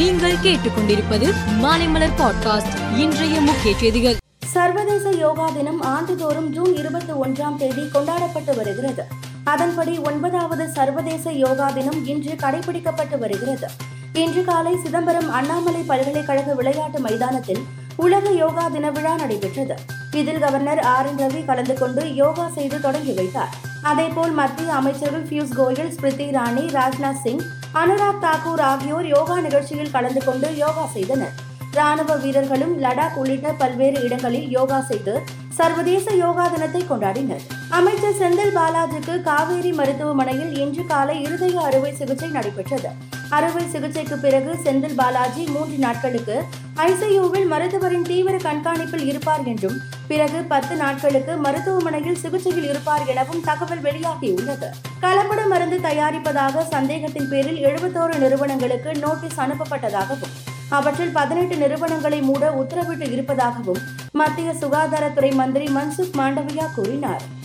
நீங்கள் கேட்டுக்கொண்டிருப்பது மாலைமலர் பாட்காஸ்ட். இன்றைய முக்கிய செய்திகள். சர்வதேச யோகா தினம் ஆண்டுதோறும் ஜூன் இருபத்தி ஒன்றாம் தேதி கொண்டாடப்பட்டு வருகிறது. அதன்படி ஒன்பதாவது சர்வதேச யோகா தினம் இன்று கடைபிடிக்கப்பட்டு வருகிறது. இன்று காலை சிதம்பரம் அண்ணாமலை பல்கலைக்கழக விளையாட்டு மைதானத்தில் உலக யோகா தின விழா நடைபெற்றது. இதில் கவர்னர் ஆர் என் ரவி கலந்து கொண்டு யோகா செய்து தொடங்கி வைத்தார். அதேபோல் மத்திய அமைச்சர்கள் பியூஷ் கோயல் ஸ்மிருதி இரானி ராஜ்நாத் சிங் அனுராக் தாக்கூர் ஆகியோர் யோகா நிகழ்ச்சியில் கலந்து கொண்டு யோகா செய்தனர். ராணுவ வீரர்களும் லடாக் உள்ளிட்ட பல்வேறு இடங்களில் யோகா செய்து சர்வதேச யோகா தினத்தை கொண்டாடினர். அமைச்சர் செந்தில் பாலாஜிக்கு காவேரி மருத்துவமனையில் இன்று காலை இருதய அறுவை சிகிச்சை நடைபெற்றது. அறுவை சிகிச்சைக்கு பிறகு செந்தில் பாலாஜி மூன்று நாட்களுக்கு ஐசியூவில் மருத்துவரின் தீவிர கண்காணிப்பில் இருப்பார் என்றும் பிறகு பத்து நாட்களுக்கு மருத்துவமனையில் சிகிச்சையில் இருப்பார் எனவும் தகவல் வெளியாகியுள்ளது. கலப்பட மருந்து தயாரிப்பதாக சந்தேகத்தின் பேரில் எழுபத்தோரு நிறுவனங்களுக்கு நோட்டீஸ் அனுப்பப்பட்டதாகவும் அவற்றில் பதினெட்டு நிறுவனங்களை மூட உத்தரவிட்டு இருப்பதாகவும் மத்திய சுகாதாரத்துறை மந்திரி மன்சுக் மாண்டவியா கூறினார்.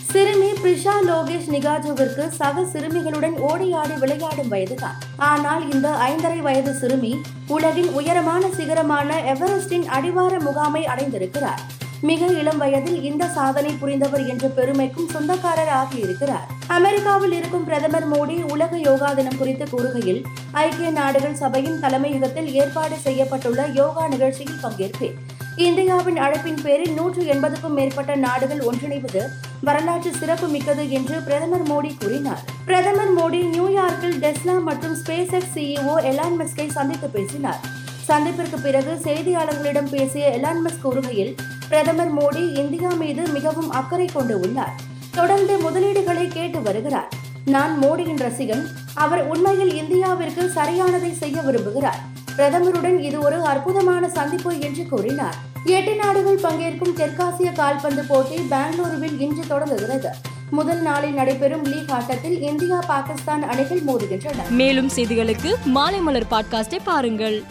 த்ரிஷா லோகேஷ் நிகாஜுவிற்கு சக சிறுமிகளுடன் ஓடி ஆடி விளையாடும் வயதுதான். ஆனால் இந்த ஐந்தரை வயது சிறுமி உலகின் உயரமான சிகரமான எவரெஸ்டின் அடிவார முகாமை அடைந்திருக்கிறார். மிக இளம் வயதில் இந்த சாதனை புரிந்தவர் என்ற பெருமைக்கும் சொந்தக்காரர் ஆகியிருக்கிறார். அமெரிக்காவில் இருக்கும் பிரதமர் மோடி உலக யோகா தினம் குறித்து கூறுகையில் ஐக்கிய நாடுகள் சபையின் தலைமையகத்தில் ஏற்பாடு செய்யப்பட்டுள்ள யோகா நிகழ்ச்சியில் பங்கேற்பேன். இந்தியாவின் அழைப்பின் பேரில் நூற்று எண்பதுக்கும் மேற்பட்ட நாடுகள் ஒன்றிணைவது வரலாற்று சிறப்பு மிக்கது என்று பிரதமர் மோடி கூறினார். பிரதமர் மோடி நியூயார்க்கில் டெஸ்லா மற்றும் ஸ்பேஸ் எக்ஸ் சிஇஓ எலான் மஸ்கை சந்தித்து பேசினார். சந்திப்பிற்கு பிறகு செய்தியாளர்களிடம் பேசிய எலான் மஸ்க் கூறுகையில் பிரதமர் மோடி இந்தியா மீது மிகவும் அக்கறை கொண்டு உள்ளார். தொடர்ந்து முதலீடுகளை கேட்டு வருகிறார். நான் மோடியின் ரசிகன். அவர் உண்மையில் இந்தியாவிற்கு சரியானதை செய்ய விரும்புகிறார். பிரதமருடன் இது ஒரு அற்புதமான சந்திப்பு என்று கூறினார். எட்டு நாடுகள் பங்கேற்கும் தெற்காசிய கால்பந்து போட்டி பெங்களூருவில் இன்று தொடங்குகிறது. முதல் நாளில் நடைபெறும் லீக் ஆட்டத்தில் இந்தியா பாகிஸ்தான் அணிகள் மோதுகின்றன. மேலும் செய்திகளுக்கு மாலைமலர் பாட்காஸ்டை பாருங்கள்.